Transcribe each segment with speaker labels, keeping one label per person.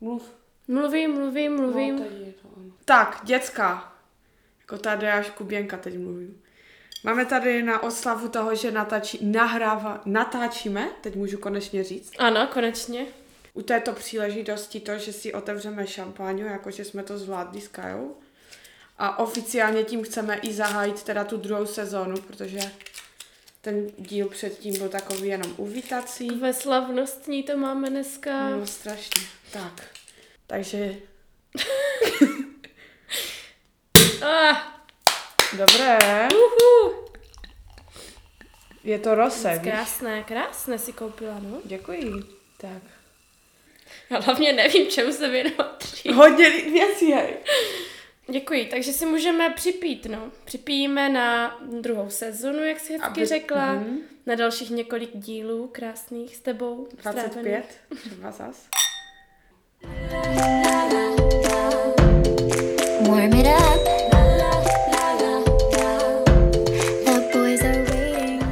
Speaker 1: Mluv.
Speaker 2: Mluvím, mluvím, mluvím.
Speaker 1: No, tady je to ono. Tak, děcka. Jako tady až Kuběnka teď mluvím. Máme tady na oslavu toho, že natáčí, nahrává, natáčíme, teď můžu konečně říct,
Speaker 2: Ano, konečně.
Speaker 1: u této příležitosti to, že si otevřeme šampáňu, jakože jsme to zvládli s Kajou. A oficiálně tím chceme i zahájit teda tu druhou sezónu, protože ten díl předtím byl takový jenom uvítací.
Speaker 2: Ve slavnostní to máme dneska.
Speaker 1: No, strašně. Tak. Takže,
Speaker 2: Ah,
Speaker 1: dobré.
Speaker 2: uhu.
Speaker 1: Je to rose, víš?
Speaker 2: Krásné, krásné si koupila, no.
Speaker 1: Děkuji. Tak.
Speaker 2: Já hlavně nevím, čemu se věnovat.
Speaker 1: Hodně věcí, hej.
Speaker 2: Děkuji, takže si můžeme připít, no. Připijíme na druhou sezonu, jak si hezky
Speaker 1: Aby-
Speaker 2: řekla,
Speaker 1: Mhm.
Speaker 2: na dalších několik dílů krásných s tebou. strávených.
Speaker 1: 25, třeba zas.
Speaker 3: Warm it up. The boys are waiting.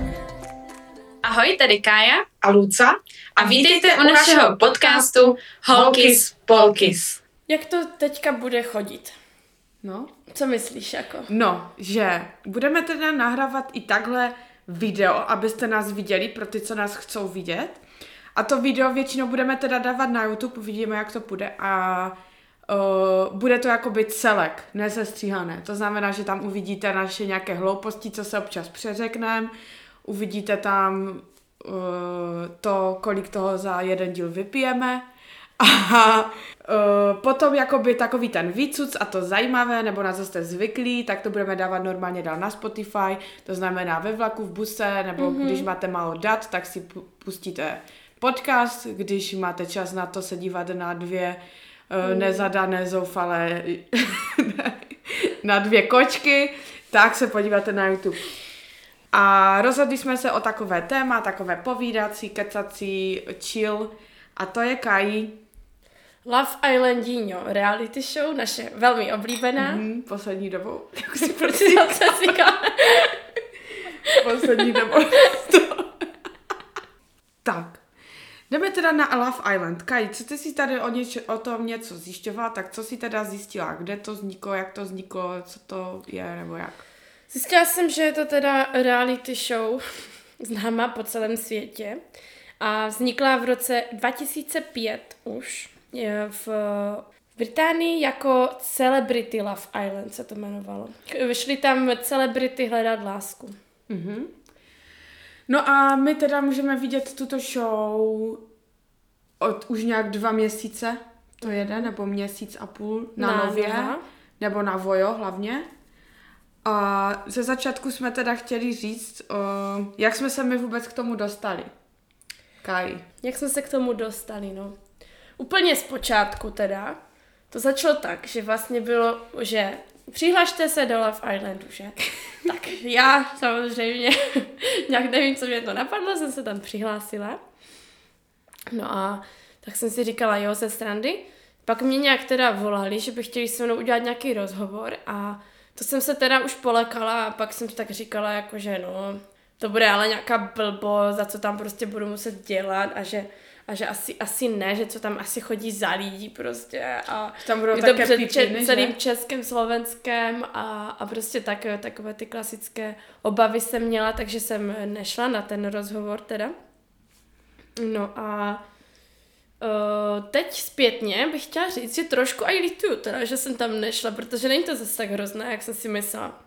Speaker 4: Ahoj, tady Kája
Speaker 1: A Luca?
Speaker 4: a vítejte u našeho podcastu Holkis Polkis.
Speaker 2: Jak to teďka bude chodit?
Speaker 1: No.
Speaker 2: Co myslíš, jako?
Speaker 1: No, že budeme teda nahrávat i takhle video, abyste nás viděli, pro ty, co nás chcou vidět. A to video většinou budeme teda dávat na YouTube, uvidíme, jak to bude. A uh, bude to jakoby celek, nesestříhané. To znamená, že tam uvidíte naše nějaké hlouposti, co se občas přeřekneme. Uvidíte tam uh, to, kolik toho za jeden díl vypijeme. A uh, potom jakoby takový ten výcuc a to zajímavé, nebo na co jste zvyklí, tak to budeme dávat normálně dál na Spotify, to znamená ve vlaku, v buse, nebo mm-hmm. když máte málo dat, tak si pu- pustíte podcast, když máte čas na to se dívat na dvě uh, nezadané, zoufalé, na dvě kočky, tak se podíváte na YouTube. A rozhodli jsme se o takové téma, takové povídací, kecací, chill, a to je Kai,
Speaker 2: Love Islandinho, reality show, naše velmi oblíbená.
Speaker 1: Hmm, poslední dobou. Jak si
Speaker 2: Proč si zase říká?
Speaker 1: poslední dobou. tak. Jdeme teda na Love Island. Kaj, co ty si tady o, něč- o tom něco zjišťovala, tak co si teda zjistila? Kde to vzniklo, jak to vzniklo, co to je, nebo jak?
Speaker 2: Zjistila jsem, že je to teda reality show známá po celém světě a vznikla v roce 2005 už v Británii jako Celebrity Love Island se to jmenovalo. Vyšly tam celebrity hledat lásku.
Speaker 1: Mhm. No a my teda můžeme vidět tuto show od už nějak dva měsíce, to jede, nebo měsíc a půl na,
Speaker 2: Na
Speaker 1: Nově,
Speaker 2: Nova.
Speaker 1: nebo na Vojo hlavně. A ze začátku jsme teda chtěli říct, uh, jak jsme se my vůbec k tomu dostali. Kaj.
Speaker 2: Jak jsme se k tomu dostali, no? Úplně z počátku teda. To začalo tak, že vlastně bylo, že přihlašte se do Love Islandu, že? tak já samozřejmě, nějak nevím, co mě to napadlo, jsem se tam přihlásila. No a tak jsem si říkala, jo, ze strandy. Pak mě nějak teda volali, že by chtěli se mnou udělat nějaký rozhovor a to jsem se teda už polekala a pak jsem tak říkala, jako že no, to bude ale nějaká blbo, za co tam prostě budu muset dělat a že, a že asi, asi ne, že co tam asi chodí za lidí prostě a
Speaker 1: Tam budou také
Speaker 2: před
Speaker 1: pipiny,
Speaker 2: če- celým českým, slovenském a, a prostě tak, takové ty klasické obavy jsem měla, takže jsem nešla na ten rozhovor teda. No a uh, teď zpětně bych chtěla říct, že trošku i lituju teda, že jsem tam nešla, protože není to zase tak hrozné, jak jsem si myslela.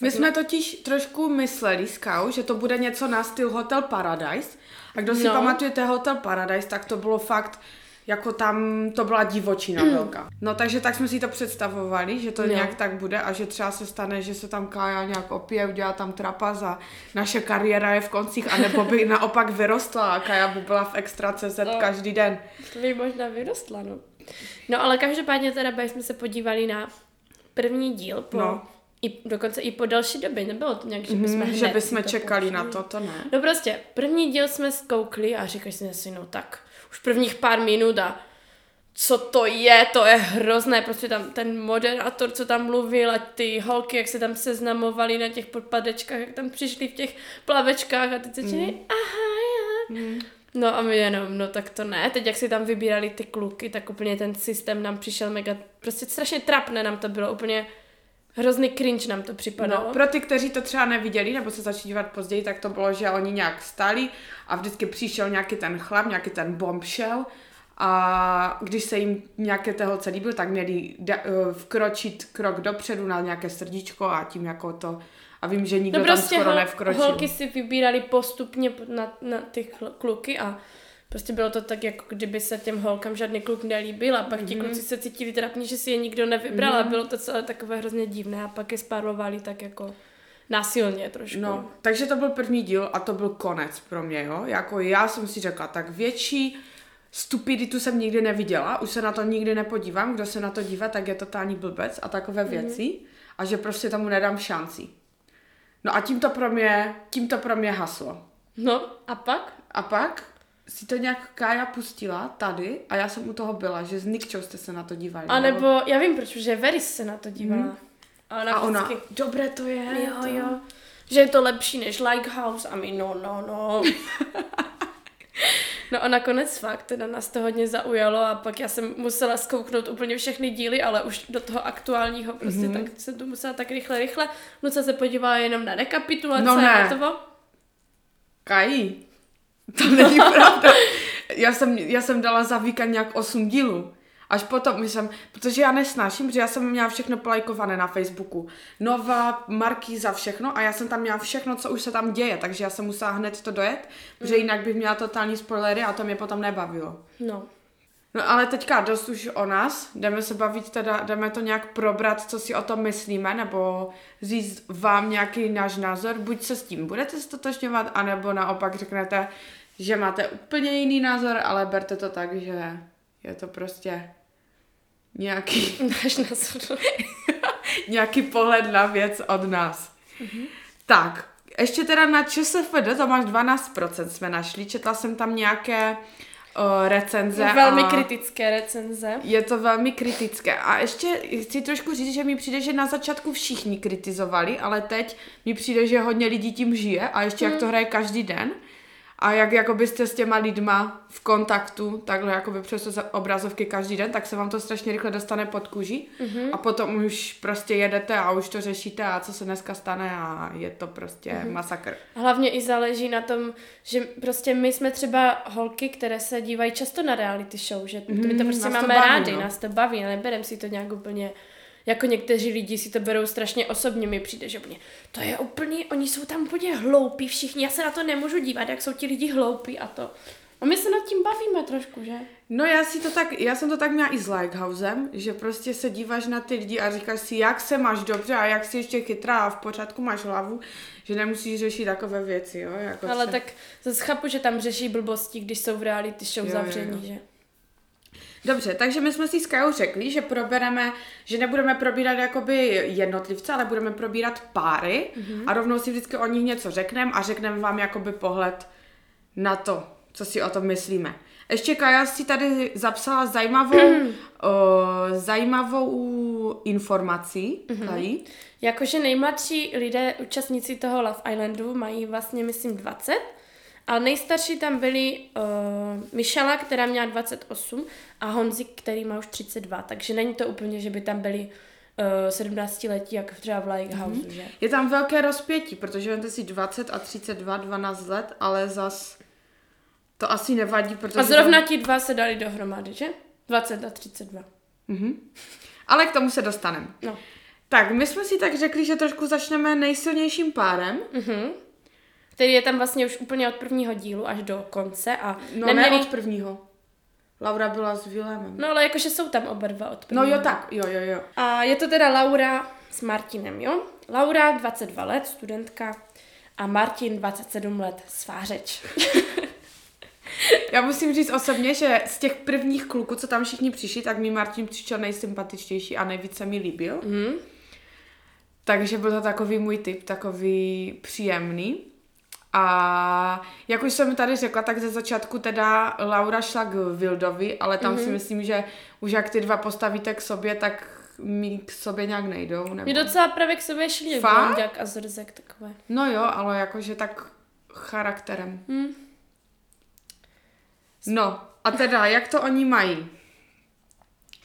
Speaker 1: My jsme totiž trošku mysleli s Kau, že to bude něco na styl Hotel Paradise. A kdo si
Speaker 2: No.
Speaker 1: pamatujete Hotel Paradise, tak to bylo fakt, jako tam to byla divočina velká. No takže tak jsme si to představovali, že to
Speaker 2: No.
Speaker 1: nějak tak bude a že třeba se stane, že se tam Kája nějak opije, udělá tam trapas a naše kariéra je v koncích, anebo by naopak vyrostla a Kája by byla v Extra CZ
Speaker 2: No.
Speaker 1: každý den.
Speaker 2: To by možná vyrostla, no. No ale každopádně teda jsme se podívali na první díl po,
Speaker 1: No.
Speaker 2: I, dokonce i po další době, nebylo to nějak, že bychom
Speaker 1: Mm, že bychom čekali na to, to ne.
Speaker 2: No prostě, první díl jsme zkoukli a říkali jsme si, no tak, už prvních pár minut a co to je, to je hrozné, prostě tam ten moderátor, co tam mluvil a ty holky, jak se tam seznamovali na těch podpadečkách, jak tam přišli v těch plavečkách a teď začali,
Speaker 1: Mm.
Speaker 2: aha, já. No a my jenom, no tak to ne. Teď jak si tam vybírali ty kluky, tak úplně ten systém nám přišel mega, prostě strašně trapné nám to bylo, úplně hrozný cringe nám to připadalo.
Speaker 1: No, pro ty, kteří to třeba neviděli, nebo se začali dívat později, tak to bylo, že oni nějak stali a vždycky přišel nějaký ten chlap, nějaký ten bombshell a když se jim nějaké té holce líbil, tak měli da- eh, vkročit krok dopředu na nějaké srdíčko a tím jako to a vím, že nikdo
Speaker 2: no
Speaker 1: tam
Speaker 2: prostě
Speaker 1: skoro
Speaker 2: hol,
Speaker 1: nevkročil.
Speaker 2: holky si vybírali postupně na, na ty kluky a prostě bylo to tak, jako kdyby se těm holkám žádný kluk nelíbil a pak
Speaker 1: Mhm.
Speaker 2: ti kluci se cítili trapně, že si je nikdo nevybral a bylo to celé takové hrozně divné a pak je spárovali tak jako násilně trošku.
Speaker 1: No, takže to byl první díl a to byl konec pro mě, jo. Jako já jsem si řekla, tak větší stupiditu jsem nikdy neviděla, už se na to nikdy nepodívám, kdo se na to dívá, tak je totální blbec a takové
Speaker 2: Mhm.
Speaker 1: věci a že prostě tomu nedám šanci. No a tím to pro mě, tím to pro mě haslo.
Speaker 2: no a pak?
Speaker 1: A pak si to nějak Kája pustila tady a já jsem u toho byla, že s Nikčou jste se na to dívali.
Speaker 2: A nebo, já vím proč, že Veris se na to dívala. A ona,
Speaker 1: a ona,
Speaker 2: vždycky,
Speaker 1: dobré to je.
Speaker 2: jo,
Speaker 1: to.
Speaker 2: jo, že je to lepší než Likehouse a my no, no, no. No a nakonec fakt, teda nás to hodně zaujalo a pak já jsem musela zkouknout úplně všechny díly, ale už do toho aktuálního prostě
Speaker 1: Mhm.
Speaker 2: mm-hmm. tak jsem to musela tak rychle, rychle. Luca se podívala jenom na rekapitulace
Speaker 1: No ne.
Speaker 2: a to
Speaker 1: Kají, to není pravda. Já jsem, já jsem dala za víkend nějak 8 dílů. Až potom jsem, protože já nesnáším, že já jsem měla všechno polajkované na Facebooku. Nová, Markýza, všechno a já jsem tam měla všechno, co už se tam děje, takže já jsem musela hned to dojet, protože jinak bych měla totální spoilery a to mě potom nebavilo.
Speaker 2: No.
Speaker 1: No ale teďka dost už o nás, jdeme se bavit teda, jdeme to nějak probrat, co si o tom myslíme, nebo říct vám nějaký náš názor, buď se s tím budete stotožňovat, anebo naopak řeknete, že máte úplně jiný názor, ale berte to tak, že je to prostě nějaký,
Speaker 2: Náš názor.
Speaker 1: nějaký pohled na věc od nás. Tak, ještě teda na ČSFD to máš 12% jsme našli, četla jsem tam nějaké uh, recenze.
Speaker 2: Velmi
Speaker 1: a...
Speaker 2: kritické recenze.
Speaker 1: Je to velmi kritické. A ještě chci trošku říct, že mi přijde, že na začátku všichni kritizovali, ale teď mi přijde, že hodně lidí tím žije a ještě jak to hraje každý den. A jak jako byste s těma lidma v kontaktu, takhle jako by přes obrazovky každý den, tak se vám to strašně rychle dostane pod kůži mm-hmm. a potom už prostě jedete a už to řešíte a co se dneska stane a je to prostě mm-hmm. masakr.
Speaker 2: Hlavně i záleží na tom, že prostě my jsme třeba holky, které se dívají často na reality show, že my to prostě
Speaker 1: nás to
Speaker 2: máme
Speaker 1: baví,
Speaker 2: rádi,
Speaker 1: no.
Speaker 2: nás to baví, a neberem si to nějak úplně, jako někteří lidi si to berou strašně osobně, mi přijde, že úplně, to je úplně, oni jsou tam úplně hloupí všichni, já se na to nemůžu dívat, jak jsou ti lidi hloupí a to. A my se nad tím bavíme trošku, že?
Speaker 1: No já si to tak, já jsem to tak měla i s Likehousem, že prostě se díváš na ty lidi a říkáš si, jak se máš dobře a jak si ještě chytrá a v pořádku máš hlavu, že nemusíš řešit takové věci, jo. Jako
Speaker 2: Ale
Speaker 1: se...
Speaker 2: tak zase chápu, že tam řeší blbosti, když jsou v reality show zavření,
Speaker 1: jo.
Speaker 2: že?
Speaker 1: Dobře, takže my jsme si s Kajou řekli, že probereme, že nebudeme probírat jakoby jednotlivce, ale budeme probírat páry mm-hmm. a rovnou si vždycky o nich něco řekneme a řekneme vám jakoby pohled na to, co si o tom myslíme. Ještě Kaja si tady zapsala zajímavou, o, zajímavou informaci, mm-hmm.
Speaker 2: Jakože nejmladší lidé, účastníci toho Love Islandu, mají vlastně, myslím, 20. A nejstarší tam byli uh, Mišela, která měla 28 a Honzik, který má už 32. Takže není to úplně, že by tam byli uh, 17 letí, jak třeba v Lighthouse, mm-hmm. že?
Speaker 1: Je tam velké rozpětí, protože vemte si 20 a 32, 12 let, ale zas to asi nevadí, protože...
Speaker 2: A zrovna ti dva se dali dohromady, že? 20 a 32.
Speaker 1: Mhm. Ale k tomu se dostaneme.
Speaker 2: No.
Speaker 1: Tak, my jsme si tak řekli, že trošku začneme nejsilnějším párem.
Speaker 2: Mhm. Který je tam vlastně už úplně od prvního dílu až do konce a
Speaker 1: No
Speaker 2: neměli...
Speaker 1: ne od prvního. Laura byla s Vilémem.
Speaker 2: No ale jakože jsou tam oba dva od
Speaker 1: No
Speaker 2: prvního.
Speaker 1: jo, tak, jo, jo, jo.
Speaker 2: A je to teda Laura s Martinem, jo? Laura 22 let, studentka a Martin 27 let, svářeč.
Speaker 1: Já musím říct osobně, že z těch prvních kluků, co tam všichni přišli, tak mi Martin přišel nejsympatičtější a nejvíc se mi líbil.
Speaker 2: Mhm.
Speaker 1: Takže byl to takový můj typ, takový příjemný. A jak už jsem tady řekla, tak ze začátku teda Laura šla k Vildovi, ale tam mm-hmm. si myslím, že už jak ty dva postavíte k sobě, tak mi k sobě nějak nejdou. Nebo...
Speaker 2: Mě docela právě k sobě šli blonďák a zrzek takové.
Speaker 1: No jo, ale jakože tak charakterem.
Speaker 2: Hm.
Speaker 1: No, a teda, jak to oni mají?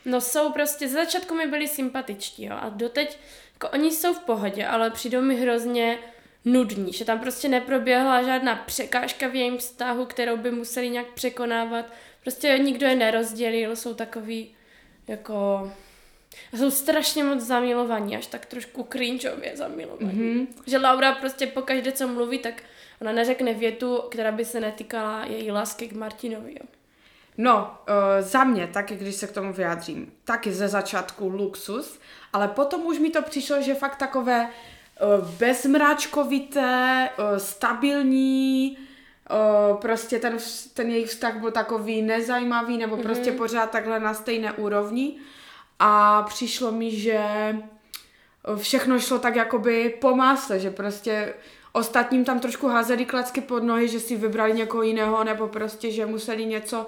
Speaker 2: No jsou prostě, ze začátku mi byli sympatičtí, jo, a doteď, jako oni jsou v pohodě, ale přijdou mi hrozně nudní, že tam prostě neproběhla žádná překážka v jejím vztahu, kterou by museli nějak překonávat. Prostě nikdo je nerozdělil, jsou takový jako... A jsou strašně moc zamilovaní, až tak trošku cringeově zamilovaní. Mm-hmm. Že Laura prostě pokaždé, co mluví, tak ona neřekne větu, která by se netýkala její lásky k Martinovi. Jo.
Speaker 1: No, uh, za mě, taky když se k tomu vyjádřím, taky ze začátku luxus, ale potom už mi to přišlo, že fakt takové bezmráčkovité, uh, stabilní, uh, prostě ten, ten jejich vztah byl takový nezajímavý, nebo mm-hmm. prostě pořád takhle na stejné úrovni. A přišlo mi, že všechno šlo tak jakoby po másle, že prostě ostatním tam trošku házeli klacky pod nohy, že si vybrali někoho jiného, nebo prostě, že museli něco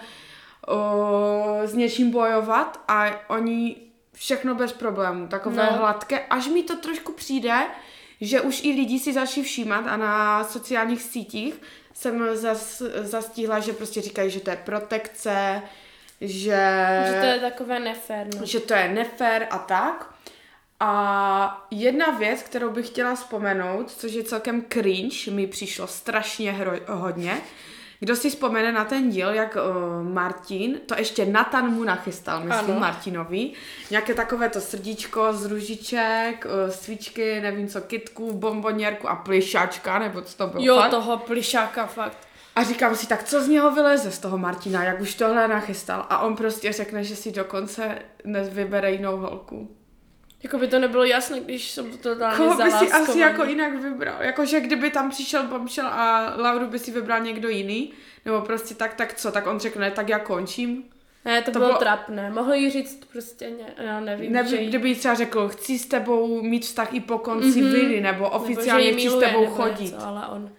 Speaker 1: o, s něčím bojovat a oni všechno bez problémů, takové
Speaker 2: no.
Speaker 1: hladké, až mi to trošku přijde, že už i lidi si začali všímat a na sociálních sítích jsem zas, zastihla, že prostě říkají, že to je protekce, že,
Speaker 2: Že to je takové nefér, no.
Speaker 1: že to je nefér a tak. A jedna věc, kterou bych chtěla vzpomenout, což je celkem cringe, mi přišlo strašně hro, hodně. Kdo si vzpomene na ten díl, jak uh, Martin, to ještě Natan mu nachystal, myslím
Speaker 2: Ano.
Speaker 1: Martinovi, nějaké takové to srdíčko z růžiček, uh, svíčky, nevím co, kitku, bomboněrku a plišáčka, nebo co to bylo
Speaker 2: Jo,
Speaker 1: fakt?
Speaker 2: toho plišáka fakt.
Speaker 1: A říkám si, tak co z něho vyleze z toho Martina, jak už tohle nachystal. A on prostě řekne, že si dokonce vybere jinou holku.
Speaker 2: Jako by to nebylo jasné, když jsem to totálně
Speaker 1: Koho by si asi jako jinak vybral? Jakože kdyby tam přišel Bombshell a Lauru by si vybral někdo jiný, nebo prostě tak, tak co, tak on řekne, tak já končím.
Speaker 2: Ne, to,
Speaker 1: To
Speaker 2: bylo
Speaker 1: bylo-
Speaker 2: trapné. Mohl jí říct prostě, ne, já nevím,
Speaker 1: Nebo
Speaker 2: že jí,
Speaker 1: kdyby jí třeba řekl, chci s tebou mít vztah i po konci mm-hmm. vily, nebo
Speaker 2: nebo
Speaker 1: oficiálně
Speaker 2: že jí
Speaker 1: chci s
Speaker 2: miluje,
Speaker 1: tebou
Speaker 2: nebo
Speaker 1: chodit.
Speaker 2: Něco, ale on...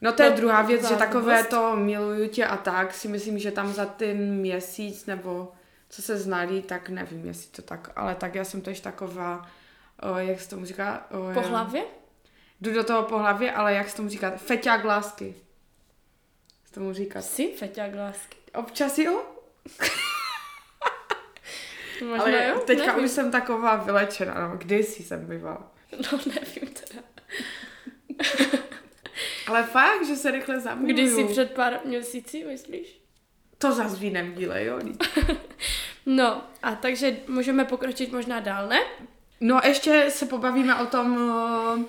Speaker 1: No to je
Speaker 2: No,
Speaker 1: druhá věc, že takové to miluju tě a tak si myslím, že tam za ten měsíc nebo co se znali, tak nevím, jestli to tak, ale tak já jsem tež taková, o, jak se tomu říká? O,
Speaker 2: Po hlavě?
Speaker 1: Jdu do toho po hlavě, ale jak se tomu říká? Feťák lásky. Se tomu říká.
Speaker 2: Jsi feťák lásky.
Speaker 1: Občas jo,
Speaker 2: Možná
Speaker 1: ale
Speaker 2: jo?
Speaker 1: teďka
Speaker 2: nevím.
Speaker 1: už jsem taková vylečená, no, kdysi jsem bývala.
Speaker 2: No nevím teda.
Speaker 1: Ale fakt, že se rychle zamiluju.
Speaker 2: Když jsi před pár měsíci, myslíš?
Speaker 1: To zas v jiném díle, jo?
Speaker 2: No, a takže můžeme pokročit možná dál, ne?
Speaker 1: No ještě se pobavíme o tom uh,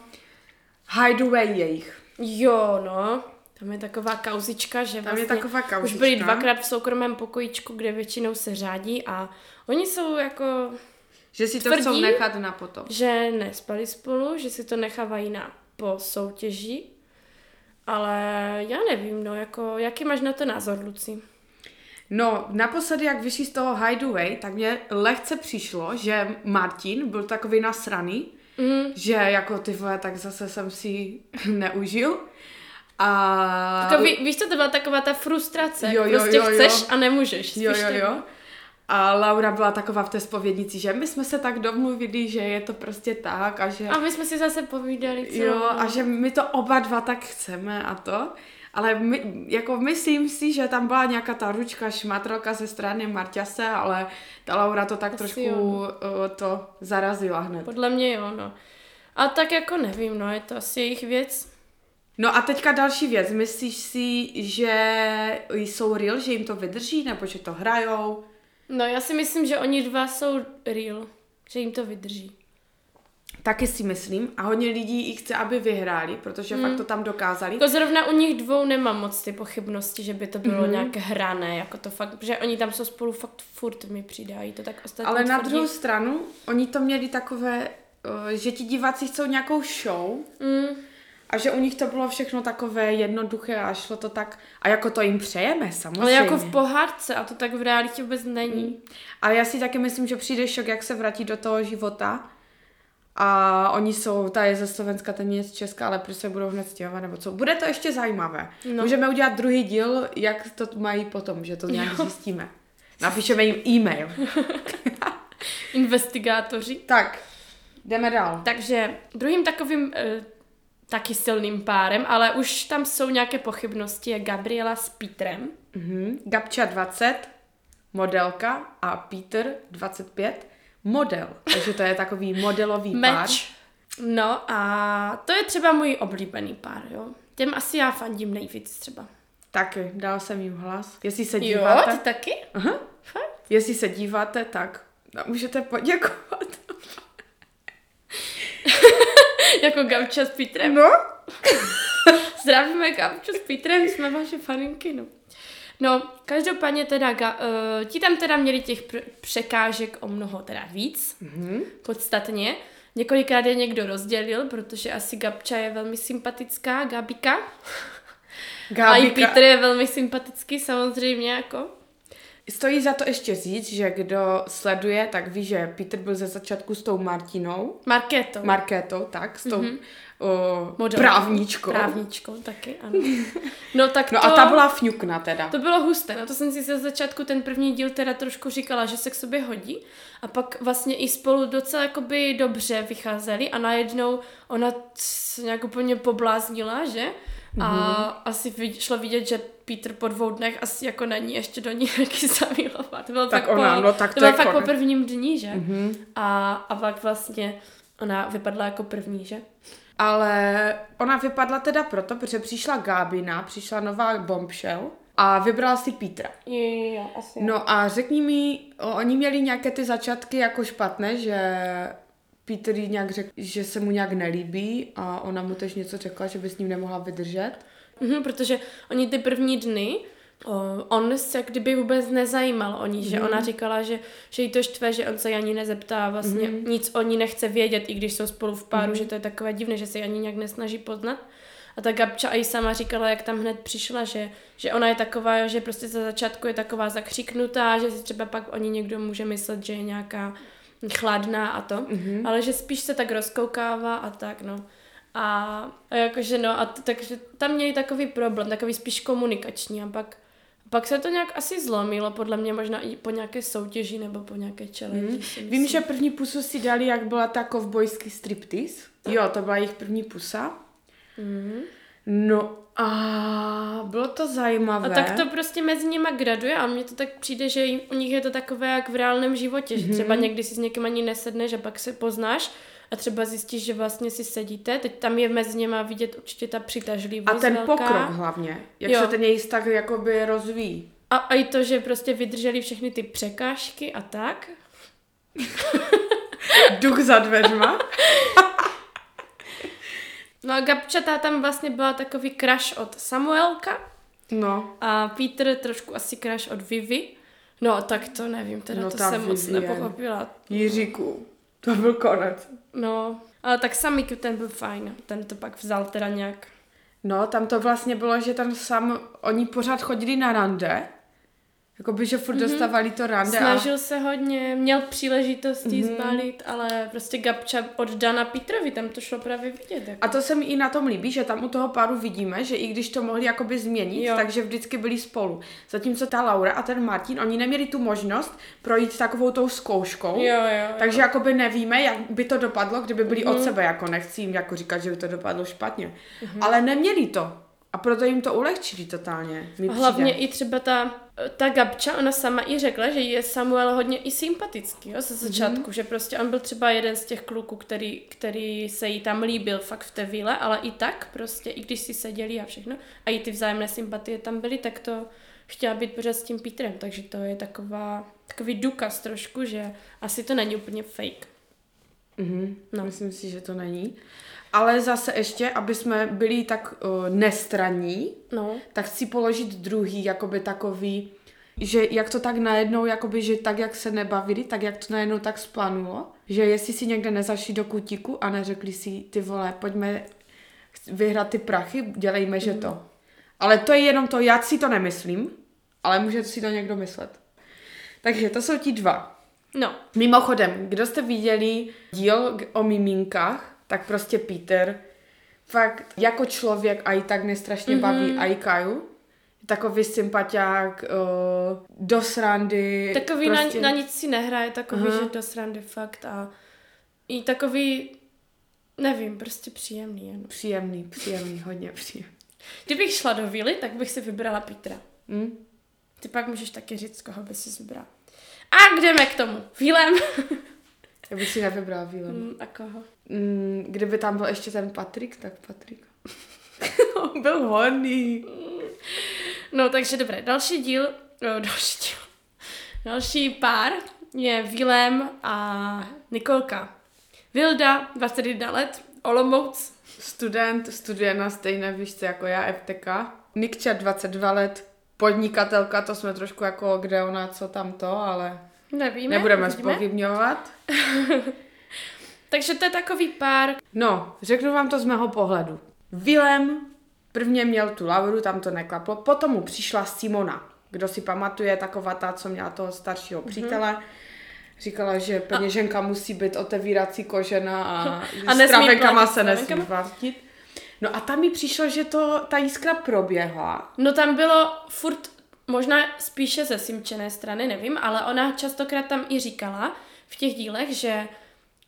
Speaker 1: hideaway jejich.
Speaker 2: Jo, no. Tam je taková kauzička, že
Speaker 1: Tam
Speaker 2: vlastně
Speaker 1: je taková kauzička.
Speaker 2: už byli dvakrát v soukromém pokojíčku, kde většinou se řádí a oni jsou jako,
Speaker 1: Že si to
Speaker 2: tvrdí,
Speaker 1: chcou nechat na potom.
Speaker 2: že nespali spolu, že si to nechávají na po soutěži, ale já nevím, no, jako, jaký máš na to názor, Luci?
Speaker 1: No, naposledy, jak vyšli z toho hideaway, tak mě lehce přišlo, že Martin byl takový nasraný,
Speaker 2: Mm.
Speaker 1: že jako ty vole, tak zase jsem si neužil. A...
Speaker 2: Jako, ví, víš, co to byla taková ta frustrace?
Speaker 1: Jo, jo,
Speaker 2: prostě
Speaker 1: jo, jo.
Speaker 2: chceš a nemůžeš.
Speaker 1: Jo, jo, jo. A Laura byla taková v té spovědnici, že my jsme se tak domluvili, že je to prostě tak a že...
Speaker 2: A my jsme si zase povídali celou
Speaker 1: Jo, a že my to oba dva tak chceme a to. Ale my, jako myslím si, že tam byla nějaká ta ručka šmatrelka ze strany Marťase, ale ta Laura to tak
Speaker 2: Asi
Speaker 1: trošku
Speaker 2: jo, no.
Speaker 1: uh, to zarazila hned.
Speaker 2: Podle mě jo, no. A tak jako nevím, no, je to asi jejich věc.
Speaker 1: No a teďka další věc. Myslíš si, že jsou real, že jim to vydrží, nebo že to hrajou?
Speaker 2: No, já si myslím, že oni dva jsou real, že jim to vydrží.
Speaker 1: Taky si myslím. A hodně lidí i chce, aby vyhráli, protože
Speaker 2: Hmm.
Speaker 1: fakt to tam dokázali.
Speaker 2: Jako zrovna u nich dvou nemám moc ty pochybnosti, že by to bylo mm-hmm. nějaké hrané, jako to fakt, že oni tam jsou spolu fakt furt mi přidají, to tak ostatní
Speaker 1: Ale na
Speaker 2: tvrdí.
Speaker 1: druhou stranu, oni to měli takové, eh, že ti diváci chcou nějakou show
Speaker 2: Mm,
Speaker 1: a že u nich to bylo všechno takové jednoduché a šlo to tak, a jako to jim přejeme, samozřejmě.
Speaker 2: ale jako v pohádce a to tak v realitě vůbec není.
Speaker 1: Ale já si taky myslím, že přijde šok, jak se vrátí do toho života. A oni jsou, ta je ze Slovenska, ten je z Česka, ale prostě se budou hned stěhovat, nebo co. Bude to ještě zajímavé.
Speaker 2: No.
Speaker 1: No. Můžeme udělat druhý díl, jak to mají potom, že to nějak zjistíme. Napíšeme jim e-mail.
Speaker 2: Investigátoři.
Speaker 1: Tak, jdeme dál.
Speaker 2: Takže druhým takovým e, taky silným párem, ale už tam jsou nějaké pochybnosti, je Gabriela s Petrem.
Speaker 1: Mhm. Gabča 20, modelka a Peter 25, model. Takže to je takový modelový pár.
Speaker 2: Meč. No a to je třeba můj oblíbený pár, jo. Těm asi já fandím nejvíc třeba.
Speaker 1: Taky, dal jsem jim hlas. Jestli se
Speaker 2: Jo,
Speaker 1: díváte,
Speaker 2: ty taky?
Speaker 1: Aha.
Speaker 2: Fakt?
Speaker 1: jestli se díváte, tak no, můžete poděkovat.
Speaker 2: Jako Gabča s Petrem.
Speaker 1: No,
Speaker 2: Zdravíme Gabču s Petrem, jsme vaše faninky, no. No, každopádně teda, ga, uh, ti tam teda měli těch pr- překážek o mnoho teda víc, mm-hmm. podstatně. Několikrát je někdo rozdělil, protože asi Gabča je velmi sympatická, Gabika. A i. Petr je velmi sympatický samozřejmě, jako.
Speaker 1: Stojí za to ještě říct, že kdo sleduje, tak ví, že Peter byl ze začátku s tou Martinou,
Speaker 2: Markétou.
Speaker 1: Markétou, tak, s tou mm-hmm. O,
Speaker 2: Modelkou.
Speaker 1: právničkou.
Speaker 2: Právničkou taky, ano. No tak
Speaker 1: No
Speaker 2: to...
Speaker 1: a ta byla fňukna teda.
Speaker 2: To bylo husté, no to jsem si ze začátku ten první díl teda trošku říkala, že se k sobě hodí a pak vlastně i spolu docela jakoby dobře vycházeli a najednou ona se nějak úplně pobláznila, že? A asi vid- šlo vidět, že Peter po dvou dnech asi jako není ještě do ní taky zamilovat. To bylo
Speaker 1: Tak
Speaker 2: fakt
Speaker 1: ona,
Speaker 2: po,
Speaker 1: no tak to
Speaker 2: bylo
Speaker 1: je
Speaker 2: fakt po prvním dní, že? A, a pak vlastně ona vypadla jako první, že?
Speaker 1: Ale ona vypadla teda proto, protože přišla Gábina, přišla nová bombshell a vybrala si Petra.
Speaker 2: Jo, jo, jo, asi.
Speaker 1: No a řekni mi, oni měli nějaké ty začátky jako špatné, že Peter jí nějak řekl, že se mu nějak nelíbí a ona mu tež něco řekla, že by s ním nemohla vydržet.
Speaker 2: Mhm, protože oni ty první dny, on se kdyby vůbec nezajímal o ní, že ona říkala, že, že jí to štve, že on se ani nezeptá, vlastně nic o ní nechce vědět, i když jsou spolu v páru, že to je takové divné, že se ani nějak nesnaží poznat. A ta Gabča i sama říkala, jak tam hned přišla, že, že ona je taková, že prostě za začátku je taková zakřiknutá, že si třeba pak o ní někdo může myslet, že je nějaká chladná a to, mm-hmm. ale že spíš se tak rozkoukává a tak, no. A, a jakože no, a t- takže tam měli takový problém, takový spíš komunikační a pak, pak se to nějak asi zlomilo, podle mě možná i po nějaké soutěži nebo po nějaké challenge.
Speaker 1: Hmm. Vím, že první pusu si dali, jak byla ta kovbojský striptease. Jo, to byla jejich první pusa.
Speaker 2: Mhm.
Speaker 1: No a bylo to zajímavé.
Speaker 2: A tak to prostě mezi nima graduje a mně to tak přijde, že jim- u nich je to takové jak v reálném životě,
Speaker 1: Mhm.
Speaker 2: že třeba někdy si s někým ani nesedneš a pak se poznáš a třeba zjistíš, že vlastně si sedíte, teď tam je mezi nima vidět určitě ta přitažlivost
Speaker 1: A ten
Speaker 2: velká.
Speaker 1: pokrok hlavně, jak
Speaker 2: Jo.
Speaker 1: se ten jejich vztah jakoby rozvíjí.
Speaker 2: A, a i to, že prostě vydrželi všechny ty překážky a tak.
Speaker 1: Duch za dveřma.
Speaker 2: No a Gabčatá tam vlastně byla takový crush od Samuelka
Speaker 1: No,
Speaker 2: a Peter trošku asi crush od Vivi. No tak to nevím, teda
Speaker 1: No,
Speaker 2: to jsem moc nepochopila.
Speaker 1: Jiříku, to byl konec.
Speaker 2: No, ale tak Samiku ten byl fajn, ten to pak vzal teda nějak.
Speaker 1: No, tam to vlastně bylo, že tam sam, oni pořád chodili na rande. Jakoby, že furt mm-hmm. dostávali to rande.
Speaker 2: Snažil se hodně, měl příležitost jí zbalit, ale prostě Gabča od Dana Petrovi, tam to šlo právě vidět. Jako.
Speaker 1: A to se mi i na tom líbí, že tam u toho páru vidíme, že i když to mohli jakoby změnit,
Speaker 2: Jo.
Speaker 1: takže vždycky byli spolu. Zatímco ta Laura a ten Martin, oni neměli tu možnost projít takovou tou zkouškou.
Speaker 2: Jo, jo, jo.
Speaker 1: Takže jakoby nevíme, jak by to dopadlo, kdyby byli od sebe, jako nechci jim jako říkat, že by to dopadlo špatně. Ale neměli to. A proto jim to ulehčili totálně. Mi
Speaker 2: hlavně
Speaker 1: přijde.
Speaker 2: i třeba ta, ta Gabča, ona sama i řekla, že je Samuel hodně i sympatický, jo, ze začátku, mm-hmm. že prostě on byl třeba jeden z těch kluků, který, který se jí tam líbil fakt v té víle, ale i tak prostě, i když si seděli a všechno, a i ty vzájemné sympatie tam byly, tak to chtěla být pořád s tím Petrem, takže to je taková, takový důkaz trošku, že asi to není úplně fake.
Speaker 1: Mhm.
Speaker 2: No.
Speaker 1: No. Myslím si, že to není. Ale zase ještě, aby jsme byli tak uh, nestranní,
Speaker 2: No,
Speaker 1: tak chci položit druhý, jakoby takový, že jak to tak najednou, jakoby, že tak, jak se nebavili, tak jak to najednou tak splanulo, že jestli si někde nezašli do kutíku a neřekli si, ty vole, pojďme vyhrát ty prachy, dělejme, že to. Ale to je jenom to, já si to nemyslím, ale může si to někdo myslet. Takže to jsou ti dva.
Speaker 2: no,
Speaker 1: Mimochodem, kdo jste viděli díl o miminkách, tak prostě Peter, fakt jako člověk a i tak mě strašně mm-hmm. baví a i Kaju. Takový sympatiák, uh, do srandy.
Speaker 2: takový
Speaker 1: prostě...
Speaker 2: na, na nic si nehraje, takový,
Speaker 1: Aha.
Speaker 2: že dost randy fakt a i takový, nevím, prostě příjemný jen.
Speaker 1: Příjemný, příjemný, hodně příjemný.
Speaker 2: Kdybych šla do vily, tak bych si vybrala Petra.
Speaker 1: Hm?
Speaker 2: Ty pak můžeš taky říct, koho by si vybral. A jdeme k tomu. Vílem.
Speaker 1: Já bych si nevybral Vílem.
Speaker 2: Mm, A koho?
Speaker 1: Mm, kdyby tam byl ještě ten Patrik, tak Patrik. Byl hodný.
Speaker 2: No, takže dobré. Další díl, no, další díl. Další pár je Vilém a Nikolka. Vilda, 21 let, Olomouc.
Speaker 1: Student, studuje na stejné výšce jako já, FTK. Nikča, 22 let, podnikatelka, to jsme trošku jako kde ona, co tam to, ale
Speaker 2: Nevíme.
Speaker 1: nebudeme
Speaker 2: uvidíme.
Speaker 1: spochybňovat.
Speaker 2: Takže to je takový pár.
Speaker 1: No, řeknu vám to z mého pohledu. Vilem prvně měl tu Lauru, tam to neklaplo, potom mu přišla Simona. Kdo si pamatuje, taková ta, co měla toho staršího přítele. Říkala, že peněženka musí být otevírací kožena a,
Speaker 2: A
Speaker 1: s travenkama se nesmí platit. No a tam mi přišlo, že to, ta jiskra proběhla.
Speaker 2: No tam bylo furt, možná spíše ze Simčené strany, nevím, ale ona častokrát tam i říkala v těch dílech, že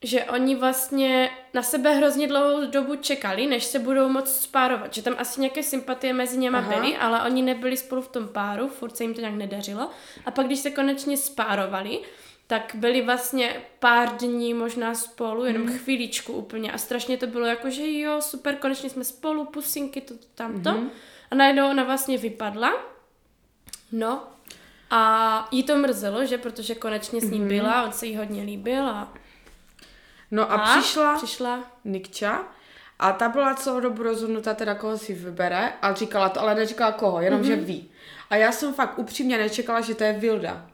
Speaker 2: že oni vlastně na sebe hrozně dlouhou dobu čekali, než se budou moc spárovat. Že tam asi nějaké sympatie mezi něma
Speaker 1: Aha.
Speaker 2: byly, ale oni nebyli spolu v tom páru, furt se jim to nějak nedařilo. A pak, když se konečně spárovali, tak byli vlastně pár dní možná spolu, jenom
Speaker 1: Mhm.
Speaker 2: chvíličku úplně. A strašně to bylo jako, že jo, super, konečně jsme spolu, pusinky, to, tamto.
Speaker 1: Mhm.
Speaker 2: A najednou ona vlastně vypadla. No. A jí to mrzelo, že protože konečně s ním
Speaker 1: Mhm.
Speaker 2: byla, on se jí hodně líbil a
Speaker 1: No a, a přišla
Speaker 2: přišla.
Speaker 1: Nikča a ta byla celou dobu rozhodnutá teda, koho si vybere a říkala to, ale neříkala koho, jenom že ví. A já jsem fakt upřímně nečekala, že to je Vilda.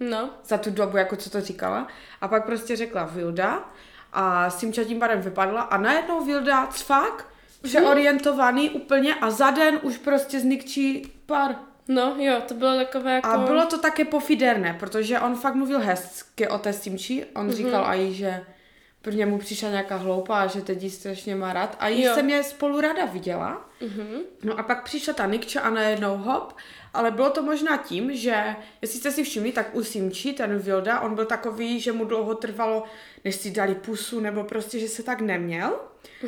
Speaker 2: No.
Speaker 1: za tu dobu, jako co to říkala. A pak prostě řekla Vilda a Simča tím pádem vypadla a najednou Vilda cvak, přeorientovaný úplně a za den už prostě znikčí pár.
Speaker 2: No, jo, to bylo takové jako...
Speaker 1: A bylo to také pofiderné, protože on fakt mluvil hezky o té Simči. On
Speaker 2: Mhm.
Speaker 1: mm-hmm. říkal aj, že prvně mu přišla nějaká hloupá a že teď jí strašně má rád. A jí
Speaker 2: Jo.
Speaker 1: jsem je spolu rada viděla.
Speaker 2: Mhm.
Speaker 1: No a pak přišla ta Nikča a najednou hop, ale bylo to možná tím, že, jestli jste si všimli, tak u Simči, ten Vilda, on byl takový, že mu dlouho trvalo, než si dali pusu, nebo prostě, že se tak neměl.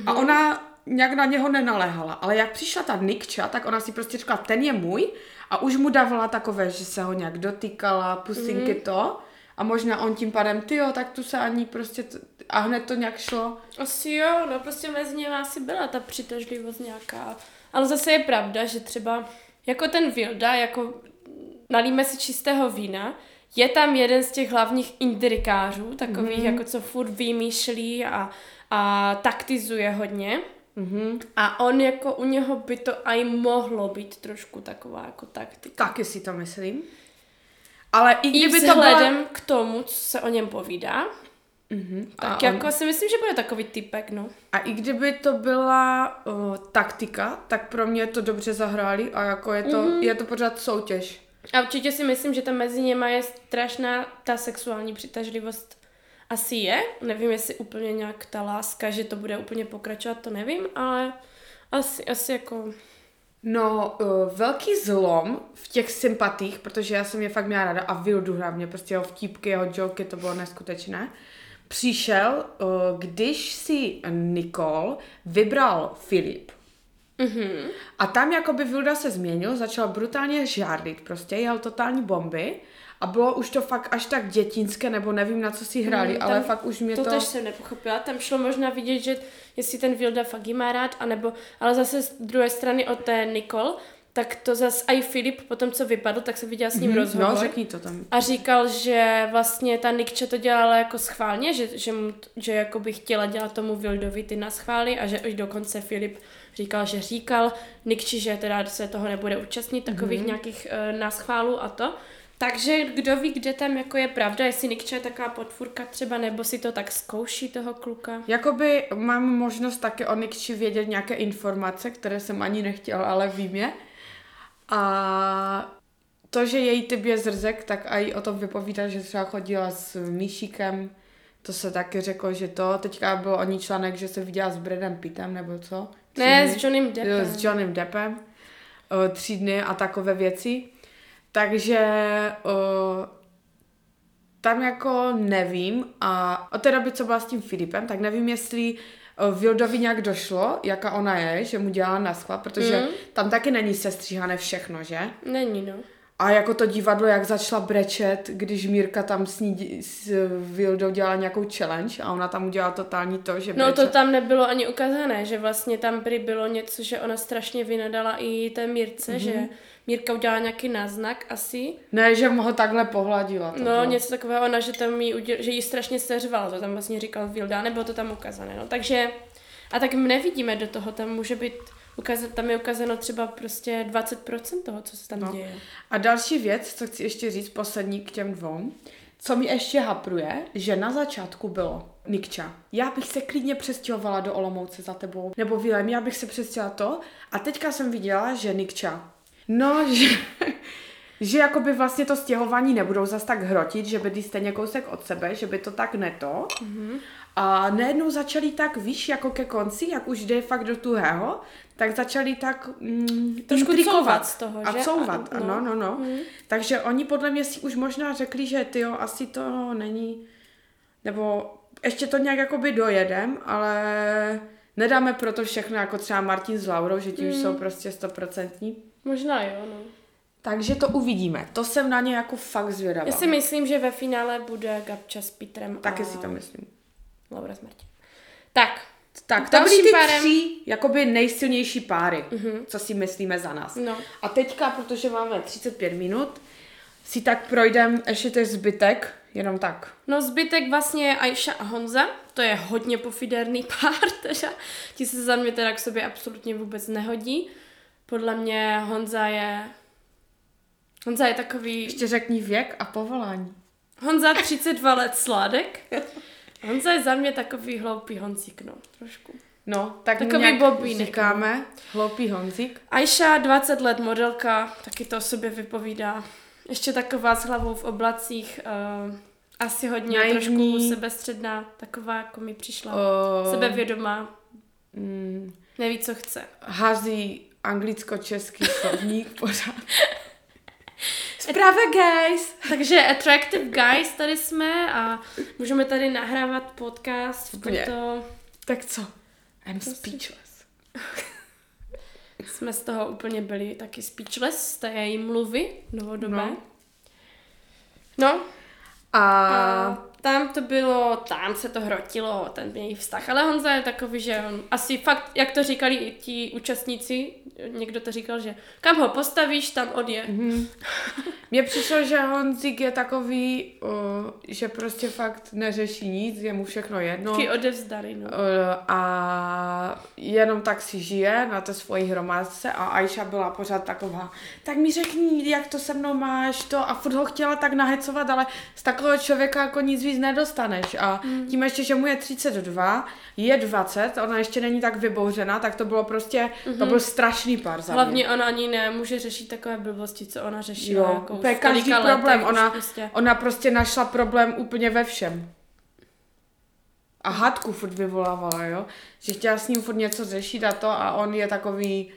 Speaker 1: A ona nějak na něho nenaléhala. Ale jak přišla ta Nikča, tak ona si prostě říkala, ten je můj a už mu dávala takové, že se ho nějak dotýkala, pusinky to. A možná on tím pádem, ty jo, tak tu se ani prostě, t- a hned to nějak šlo.
Speaker 2: Asi jo, no prostě mezi nimi asi byla ta přitažlivost nějaká. Ale zase je pravda, že třeba jako ten Vilda, jako nalíme si čistého vína, je tam jeden z těch hlavních indrikářů, takových mm. jako co furt vymýšlí a, a taktizuje hodně.
Speaker 1: Mhm.
Speaker 2: A on jako u něho by to aj mohlo být trošku taková jako taktika.
Speaker 1: Taky si to myslím. Ale i kdyby to byla...
Speaker 2: k tomu, co se o něm povídá,
Speaker 1: Mhm.
Speaker 2: tak
Speaker 1: A
Speaker 2: jako si myslím, že bude takový typek, no.
Speaker 1: A i kdyby to byla uh, taktika, tak pro mě to dobře zahráli a jako je to,
Speaker 2: Mhm.
Speaker 1: mm-hmm. je to pořád soutěž.
Speaker 2: A určitě si myslím, že tam mezi něma je strašná ta sexuální přitažlivost. Asi je, nevím, jestli úplně nějak ta láska, že to bude úplně pokračovat, to nevím, ale asi, asi jako...
Speaker 1: No, uh, velký zlom v těch sympatích, protože já jsem je fakt měla ráda a Vildu hlavně, prostě jeho vtípky, jeho joky, to bylo neskutečné. Přišel, uh, když si Nicole vybral Filip.
Speaker 2: Mhm.
Speaker 1: A tam jakoby Vilda se změnil, začal brutálně žárlit, prostě jel totální bomby a bylo už to fakt až tak dětinské, nebo nevím, na co si hráli,
Speaker 2: Mm,
Speaker 1: ale
Speaker 2: tam
Speaker 1: fakt už mě
Speaker 2: To,
Speaker 1: to...
Speaker 2: tež jsem nepochopila, tam šlo možná vidět, že jestli ten Vilda fakt má rád, anebo, ale zase z druhé strany od té Nicole, tak to zase i Filip po tom, co vypadl, tak se viděla s ním
Speaker 1: Mhm,
Speaker 2: rozhovor.
Speaker 1: No, řekni to tam.
Speaker 2: A říkal, že vlastně ta Nikče to dělala jako schválně, že, že, mu, že jako by chtěla dělat tomu Vildovi ty na schvály a že už dokonce Filip říkal, že říkal Nikči, že teda se toho nebude účastnit takových mm-hmm. nějakých uh, naschválů a to. Takže kdo ví, kde tam jako je pravda, jestli Nikče je taková podfurka třeba, nebo si to tak zkouší toho kluka.
Speaker 1: Jakoby mám možnost taky o Nikči vědět nějaké informace, které jsem ani nechtěla, ale vím je. A to, že její typ je zrzek, tak i o tom vypovídá, že třeba chodila s Míšíkem, to se taky řeklo, že to, teďka byl o ní článek, že se viděla s Bradem Pittem, nebo co? Tři
Speaker 2: Ne,
Speaker 1: dny.
Speaker 2: s Johnnym Deppem.
Speaker 1: S Johnem Deppem. O, tři dny a takové věci. Takže o, tam jako nevím a od té doby, co byla s tím Filipem, tak nevím, jestli o, Vildovi nějak došlo, jaká ona je, že mu dělala na schvál, protože
Speaker 2: Mhm.
Speaker 1: tam taky není sestříhané všechno, že?
Speaker 2: Není, no.
Speaker 1: A jako to divadlo, jak začala brečet, když Mírka tam s, ní, s Vildou dělala nějakou challenge a ona tam udělala totální to, že
Speaker 2: No to
Speaker 1: breče.
Speaker 2: tam nebylo ani ukázané, že vlastně tam prý bylo něco, že ona strašně vynadala i té Mírce,
Speaker 1: Mhm.
Speaker 2: mm-hmm. že Mírka udělala nějaký náznak asi.
Speaker 1: Ne, že mu ho takhle pohladila. To
Speaker 2: No,
Speaker 1: bylo.
Speaker 2: něco takového, ona, že tam jí, uděl, že jí strašně seřvala, to tam vlastně říkal Vilda, nebylo to tam ukázané, no, takže, a tak my nevidíme do toho, tam může být, ukázat, tam je ukázano třeba prostě 20% toho, co se tam
Speaker 1: No.
Speaker 2: děje.
Speaker 1: A další věc, co chci ještě říct, poslední k těm dvou, co mi ještě hapruje, že na začátku bylo Nikča. Já bych se klidně přestěhovala do Olomouce za tebou. Nebo Vilém, já bych se přestěhovala to. A teďka jsem viděla, že Nikča. No, že, že jakoby vlastně to stěhování nebudou zas tak hrotit, že bydlí stejně kousek od sebe, že by to tak neto. Mm-hmm. A najednou začali tak, víš, jako ke konci, jak už jde fakt do tuhého, tak začali tak mm,
Speaker 2: Trošku
Speaker 1: intrikovat
Speaker 2: couvat z toho,
Speaker 1: a
Speaker 2: že?
Speaker 1: couvat,
Speaker 2: A-
Speaker 1: no,
Speaker 2: no.
Speaker 1: no, no. Mm. Takže oni podle mě si už možná řekli, že ty asi to není, nebo ještě to nějak jakoby dojedem, ale nedáme proto všechno jako třeba Martin s Laurou, že ti mm. už jsou prostě stoprocentní.
Speaker 2: Možná jo, no.
Speaker 1: Takže to uvidíme. To jsem na ně jako fakt zvědavá.
Speaker 2: Já si myslím, že ve finále bude Gabča s Petrem
Speaker 1: Taky
Speaker 2: a
Speaker 1: si to myslím.
Speaker 2: Laura s Martinem. Tak,
Speaker 1: Tak, to byly ty
Speaker 2: párem-
Speaker 1: tři jakoby nejsilnější páry, mm-hmm. co si myslíme za nás.
Speaker 2: No.
Speaker 1: A teďka, protože máme 35 minut, si tak projdem ještě ten zbytek, jenom tak.
Speaker 2: No zbytek vlastně je Aisha a Honza, to je hodně pofiderný pár, teda. Ti se za mě teda k sobě absolutně vůbec nehodí. Podle mě Honza je... Honza je takový...
Speaker 1: Ještě řekni věk a povolání.
Speaker 2: Honza 32 let sládek. Honza je za mě takový hloupý Honzík, no, trošku.
Speaker 1: No, tak
Speaker 2: Takový bobínek,
Speaker 1: říkáme, hloupý Honzik.
Speaker 2: Aisha 20 let modelka, taky to o sobě vypovídá. Ještě taková s hlavou v oblacích, uh, asi hodně
Speaker 1: Naivní.
Speaker 2: trošku sebestředná, taková, jako mi přišla.
Speaker 1: O,
Speaker 2: Sebevědomá,
Speaker 1: mm,
Speaker 2: neví, co chce.
Speaker 1: hází anglicko-český slovník pořád. Zpráva, guys!
Speaker 2: Takže Attractive Guys tady jsme a můžeme tady nahrávat podcast v tomto...
Speaker 1: Tak co? I'm speechless.
Speaker 2: Jsme z toho úplně byli taky speechless, z té její mluvy novodobé.
Speaker 1: No.
Speaker 2: No. no
Speaker 1: A,
Speaker 2: a tam to bylo, tam se to hrotilo, ten její vztah. Ale Honza je takový, že on asi fakt, jak to říkali i ti účastníci, někdo to říkal, že kam ho postavíš, tam odje.
Speaker 1: Mhm. mně přišlo, že Honzik je takový, o, že prostě fakt neřeší nic, je mu všechno jedno.
Speaker 2: Taky odevzdali, no.
Speaker 1: Eh, a jenom tak si žije na té svojí hromádce a Aisha byla pořád taková, tak mi řekni, jak to se mnou máš to a furt ho chtěla tak nahecovat, ale z takového člověka jako nic víc nedostaneš a
Speaker 2: Mm.
Speaker 1: tím ještě, že mu je 32, je 20, ona ještě není tak vybouřená, tak to bylo prostě, to byl strašný pár za mě.
Speaker 2: Mhm. Hlavně ona ani nemůže řešit takové blbosti, co ona řešila.
Speaker 1: Jo,
Speaker 2: jako
Speaker 1: úplně
Speaker 2: v
Speaker 1: každý problém, ona,
Speaker 2: Prostě.
Speaker 1: ona prostě našla problém úplně ve všem. A hadku furt vyvolávala, jo? Že chtěla s ním furt něco řešit a to a on je takový,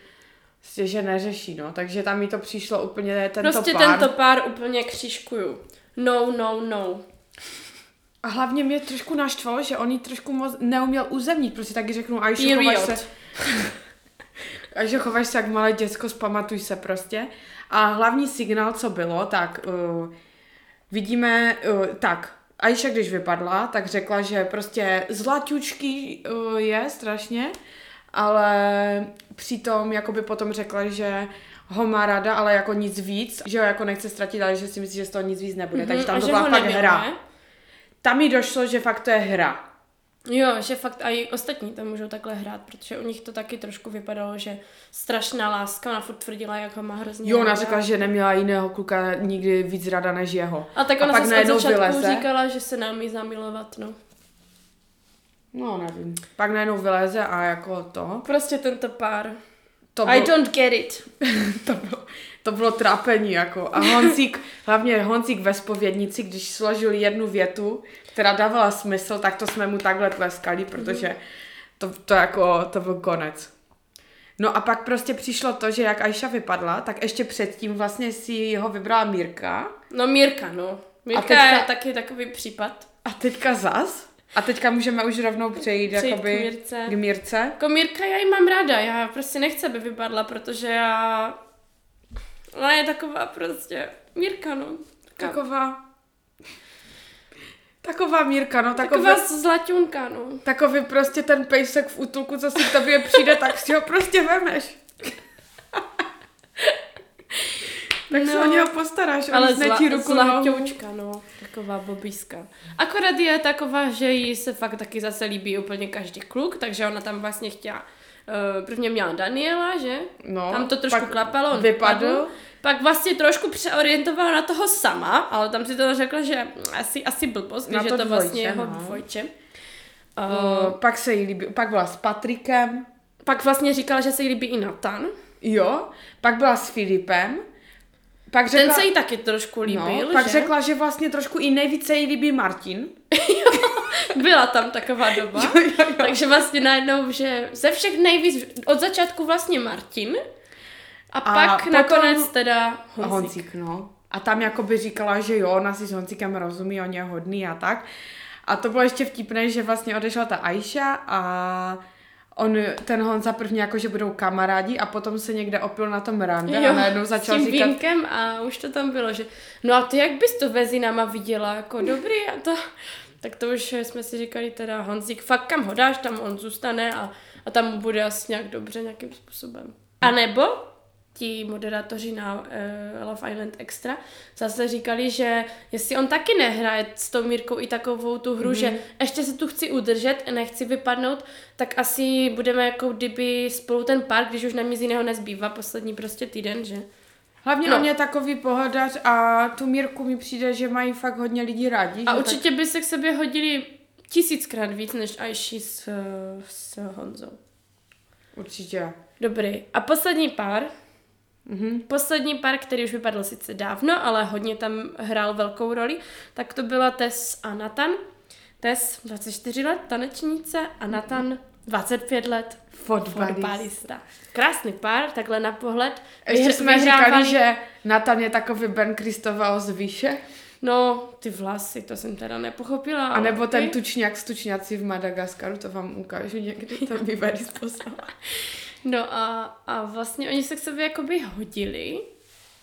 Speaker 1: prostě, že neřeší, no. Takže tam mi to přišlo úplně tento
Speaker 2: prostě
Speaker 1: pár.
Speaker 2: tento pár úplně křižkuju. No, no, no.
Speaker 1: A hlavně mě trošku naštvalo, že on jí trošku moc neuměl uzemnit, prostě taky řeknu, a chováš
Speaker 2: Period.
Speaker 1: se, a že chováš se jak malé děcko, zpamatuj se prostě. A hlavní signál, co bylo, tak uh, vidíme, uh, tak, Aisha, když vypadla, tak řekla, že prostě zlaťučký uh, je strašně, ale přitom jakoby potom řekla, že ho má rada, ale jako nic víc, že ho jako nechce ztratit, ale že si myslí, že z toho nic víc nebude. Takže tam
Speaker 2: Mhm,
Speaker 1: to
Speaker 2: že
Speaker 1: byla fakt hra. Tam mi došlo, že fakt to je hra.
Speaker 2: Jo, že fakt i ostatní to můžou takhle hrát, protože u nich to taky trošku vypadalo, že strašná láska, ona furt tvrdila, jak ho má hrozně
Speaker 1: Jo, ona
Speaker 2: ráda.
Speaker 1: řekla, že neměla jiného kluka nikdy víc rada než jeho.
Speaker 2: A tak
Speaker 1: a
Speaker 2: ona
Speaker 1: pak
Speaker 2: zase od začátku
Speaker 1: vyleze.
Speaker 2: říkala, že se neumí zamilovat, no.
Speaker 1: No, nevím. Pak najednou vyleze a jako to.
Speaker 2: Prostě tento pár.
Speaker 1: To
Speaker 2: I
Speaker 1: bylo,
Speaker 2: don't get it.
Speaker 1: to bylo, to bylo trápení, jako. A Honzík, hlavně Honzík ve spovědnici, když složil jednu větu, která dávala smysl, tak to jsme mu takhle tleskali, protože to, to jako, to byl konec. No a pak prostě přišlo to, že jak Aisha vypadla, tak ještě předtím vlastně si ho vybrala Mírka.
Speaker 2: No Mírka, no. Mírka
Speaker 1: teďka-
Speaker 2: je taky takový případ.
Speaker 1: A teďka zas. A teďka můžeme už rovnou přejít,
Speaker 2: Přejít
Speaker 1: jakoby
Speaker 2: k Mírce.
Speaker 1: K Mírce.
Speaker 2: Jako Mírka, já ji mám ráda, já prostě nechci, aby vypadla, protože já... Ona je taková prostě Mírka, no. Taková,
Speaker 1: Taková... Taková Mírka, no, takový,
Speaker 2: taková zlaťunka, no.
Speaker 1: takový prostě ten pejsek v útulku, co si k tobě přijde, tak si ho prostě vemeš. tak se
Speaker 2: No.
Speaker 1: o něho postaráš,
Speaker 2: Ale zla,
Speaker 1: ti ruku
Speaker 2: zlaťoučka, no. Taková bobíska. Akorát je taková, že jí se fakt taky zase líbí úplně každý kluk, takže ona tam vlastně chtěla Uh, prvně měla Daniela, že?
Speaker 1: No,
Speaker 2: tam to trošku
Speaker 1: pak
Speaker 2: klapalo, on
Speaker 1: vypadl.
Speaker 2: vypadl. Pak vlastně trošku přeorientovala na toho sama, ale tam si to řekla, že asi, asi blbost,
Speaker 1: Na
Speaker 2: když
Speaker 1: to
Speaker 2: to vlastně jeho
Speaker 1: no.
Speaker 2: dvojče.
Speaker 1: Uh, pak se jí líbí, pak byla s Patrikem,
Speaker 2: Pak vlastně říkala, že se jí líbí i Nathan.
Speaker 1: jo, pak byla s Filipem, pak
Speaker 2: Ten
Speaker 1: řekla,
Speaker 2: se jí taky trošku líbil,
Speaker 1: no, pak
Speaker 2: že?
Speaker 1: řekla, že vlastně trošku i nejvíce jí líbí Martin.
Speaker 2: Byla tam taková doba. Takže vlastně najednou, že ze všech nejvíc, od začátku vlastně Martin a,
Speaker 1: A
Speaker 2: pak nakonec teda Honzík.
Speaker 1: Honzík, no. A tam jakoby říkala, že jo, ona si s Honzíkem rozumí, on je hodný a tak. A to bylo ještě vtipné, že vlastně odešla ta Aisha a on, ten Honza prvně jako, že budou kamarádi a potom se někde opil na tom rande a najednou začal
Speaker 2: s tím
Speaker 1: říkat,
Speaker 2: vínkem a už to tam bylo, že no a ty jak bys to mezi náma viděla, jako dobrý a to, tak to už jsme si říkali teda Honzík, fakt kam ho dáš, tam on zůstane a, a tam mu bude asi nějak dobře nějakým způsobem. A nebo ti moderátoři na uh, Love Island Extra zase říkali, že jestli on taky nehraje s tou Mírkou i takovou tu hru, mm-hmm. že ještě se tu chci udržet, nechci vypadnout, tak asi budeme jako kdyby spolu ten pár, když už nám nic jiného nezbývá, poslední prostě týden, že?
Speaker 1: Hlavně
Speaker 2: No.
Speaker 1: on je takový pohodař a tu Mírku mi přijde, že mají fakt hodně lidí rádi.
Speaker 2: A určitě by se k sobě hodili tisíckrát víc než Aishi s, s Honzou.
Speaker 1: Tak, určitě.
Speaker 2: Dobrý. A poslední pár.
Speaker 1: Mhm.
Speaker 2: Poslední pár, který už vypadl sice dávno, ale hodně tam hrál velkou roli, tak to byla Tess a Nathan. Tess 24 let, tanečnice a Nathan 25 let,
Speaker 1: Fotbalista.
Speaker 2: Krásný pár, takhle na pohled.
Speaker 1: Ještě jsme říkali, že Nathan je takový Ben Kristoval z výše.
Speaker 2: No, ty vlasy, to jsem teda nepochopila.
Speaker 1: A nebo ten tučňák z tučňaci v Madagaskaru, to vám ukážu někdy, to by způsob.
Speaker 2: No a, a vlastně oni se k sobě jakoby hodili,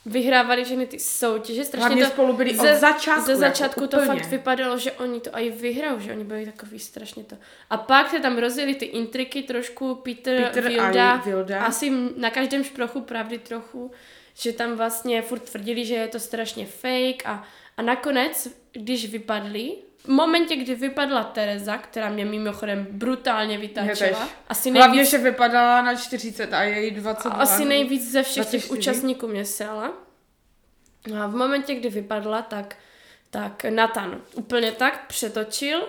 Speaker 2: vyhrávali všechny ty soutěže, strašně
Speaker 1: Hlavně
Speaker 2: to
Speaker 1: spolu byli od začátku,
Speaker 2: Ze
Speaker 1: jako
Speaker 2: začátku to
Speaker 1: úplně.
Speaker 2: fakt vypadalo, že oni to i vyhrajou, že oni byli takový strašně to. A pak se tam rozjeli ty intriky trošku, Peter,
Speaker 1: Peter a
Speaker 2: Vilda,
Speaker 1: Vilda.
Speaker 2: asi na každém šprochu pravdy trochu, že tam vlastně furt tvrdili, že je to strašně fake a, a nakonec, když vypadli, v momentě, kdy vypadla Tereza, která mě mimochodem brutálně vytáčela, asi
Speaker 1: Hlavně,
Speaker 2: nejvíc
Speaker 1: že vypadala na 40 a je jí 22.
Speaker 2: asi nejvíc ze všech těch
Speaker 1: 24.
Speaker 2: účastníků mě srala. No a v momentě, kdy vypadla, tak, tak Nathan úplně tak přetočil. Uh,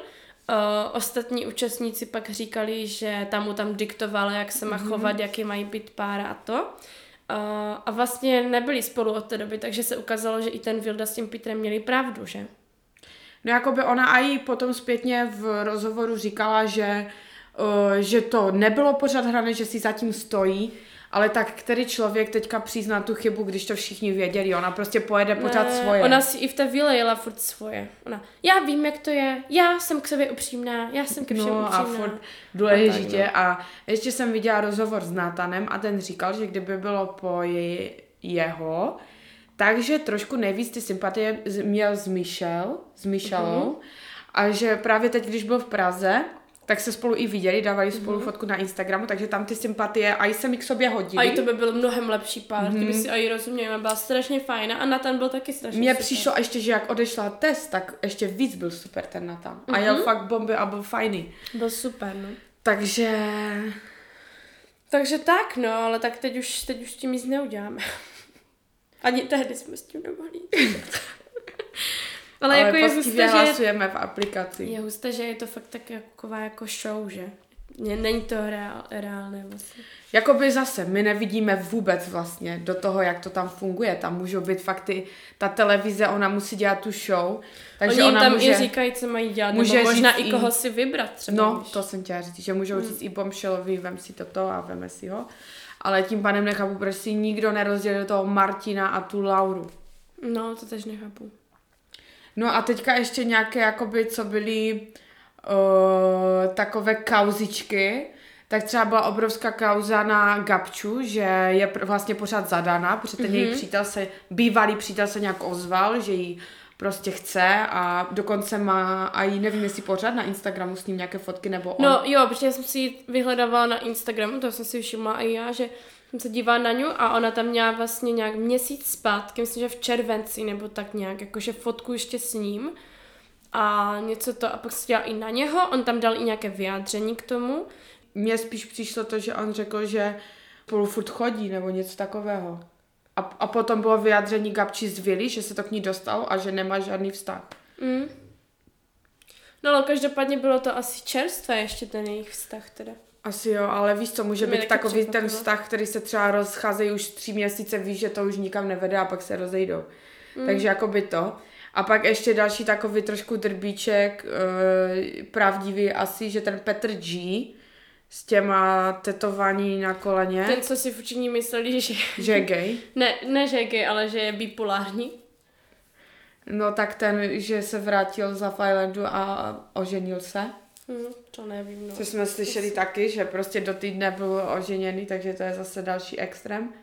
Speaker 2: ostatní účastníci pak říkali, že tam mu tam diktovala, jak se má chovat, jaký mají být pára a to. Uh, a vlastně nebyli spolu od té doby, takže se ukázalo, že i ten Vilda s tím Petrem měli pravdu, že?
Speaker 1: No jakoby ona a jí potom zpětně v rozhovoru říkala, že, uh, že to nebylo pořád hrané, že si zatím stojí, ale tak který člověk teďka přizná tu chybu, když to všichni věděli, ona prostě pojede pořád
Speaker 2: Ne,
Speaker 1: svoje.
Speaker 2: Ona si i v té vile jela furt svoje. Ona, já vím, jak to je, já jsem k sobě upřímná, já jsem ke všem
Speaker 1: No a
Speaker 2: upřímná.
Speaker 1: furt důležitě.
Speaker 2: A tak, no.
Speaker 1: A ještě jsem viděla rozhovor s Natanem a ten říkal, že kdyby bylo po je, jeho, takže trošku nejvíc ty sympatie měl s Michelle, s Michelou
Speaker 2: Mhm.
Speaker 1: a že právě teď, když byl v Praze, tak se spolu i viděli, dávali spolu
Speaker 2: Mhm.
Speaker 1: fotku na Instagramu, takže tam ty sympatie a i se mi k sobě hodily.
Speaker 2: A i to by byl mnohem lepší pár, mm-hmm. kdyby si i rozuměla, byla strašně fajná a Nathan byl taky strašně
Speaker 1: Mně přišlo ještě, že jak odešla test, tak ještě víc byl super ten Natan. A
Speaker 2: Mhm.
Speaker 1: jel fakt bomby a byl fajný.
Speaker 2: Byl super, no.
Speaker 1: Takže
Speaker 2: Takže tak, no, ale tak teď už, teď už tím nic neuděláme. Ani tehdy jsme s tím nemohli. ale,
Speaker 1: ale
Speaker 2: jako je husté,
Speaker 1: poctivě
Speaker 2: že je,
Speaker 1: hlasujeme v aplikaci.
Speaker 2: je husté, že je to fakt tak taková jako show, že? Není to reál, reálné vlastně.
Speaker 1: Jakoby zase, my nevidíme vůbec vlastně do toho, jak to tam funguje. Tam můžou být fakt ty, ta televize, ona musí dělat tu show, takže
Speaker 2: Oni jim
Speaker 1: ona
Speaker 2: tam
Speaker 1: může...
Speaker 2: i říkají, co mají dělat,
Speaker 1: může
Speaker 2: nebo možná i koho si vybrat třeba.
Speaker 1: No,
Speaker 2: víš.
Speaker 1: to jsem chtěla říct, že můžou
Speaker 2: Hmm.
Speaker 1: říct i Bombshellovi, vem si toto a veme si ho. Ale tím pádem nechápu, proč si nikdo nerozdělil toho Martina a tu Lauru.
Speaker 2: No, to tež nechápu.
Speaker 1: No a teďka ještě nějaké, jakoby, co byly uh, takové kauzičky, tak třeba byla obrovská kauza na Gabču, že je vlastně pořád zadaná, protože ten mm-hmm. její přítel se, bývalý přítel se nějak ozval, že jí prostě chce a dokonce má, a jí nevím, jestli pořád na Instagramu s ním nějaké fotky nebo on.
Speaker 2: No jo, protože já jsem si ji vyhledávala na Instagramu, to jsem si všimla i já, že jsem se dívala na ňu a ona tam měla vlastně nějak měsíc zpátky, myslím, že v červenci nebo tak nějak, jakože fotku ještě s ním a něco to, a pak se dělala i na něho, on tam dal i nějaké vyjádření k tomu.
Speaker 1: Mně spíš přišlo to, že on řekl, že spolu furt chodí nebo něco takového. A, a potom bylo vyjádření Gabči z Vili, že se to k ní dostalo a že nemá žádný vztah.
Speaker 2: Mm. No ale každopádně bylo to asi čerstvé ještě ten jejich vztah teda.
Speaker 1: Asi jo, ale víš co, může být takový ten vztah, který se třeba rozcházejí už tři měsíce, víš, že to už nikam nevede a pak se rozejdou. Mm. Takže jako by to. A pak ještě další takový trošku drbíček, e, pravdivý asi, že ten Petr G s těma tetování na koleně,
Speaker 2: Ten, co si všichni mysleli, že,
Speaker 1: že je gay.
Speaker 2: ne, ne, že je gay, ale že je bipolární.
Speaker 1: No tak ten, že se vrátil za Thailandu a oženil se.
Speaker 2: Hm, to nevím, no.
Speaker 1: Což jsme slyšeli taky, že prostě do týdne byl oženěný, takže to je zase další extrém.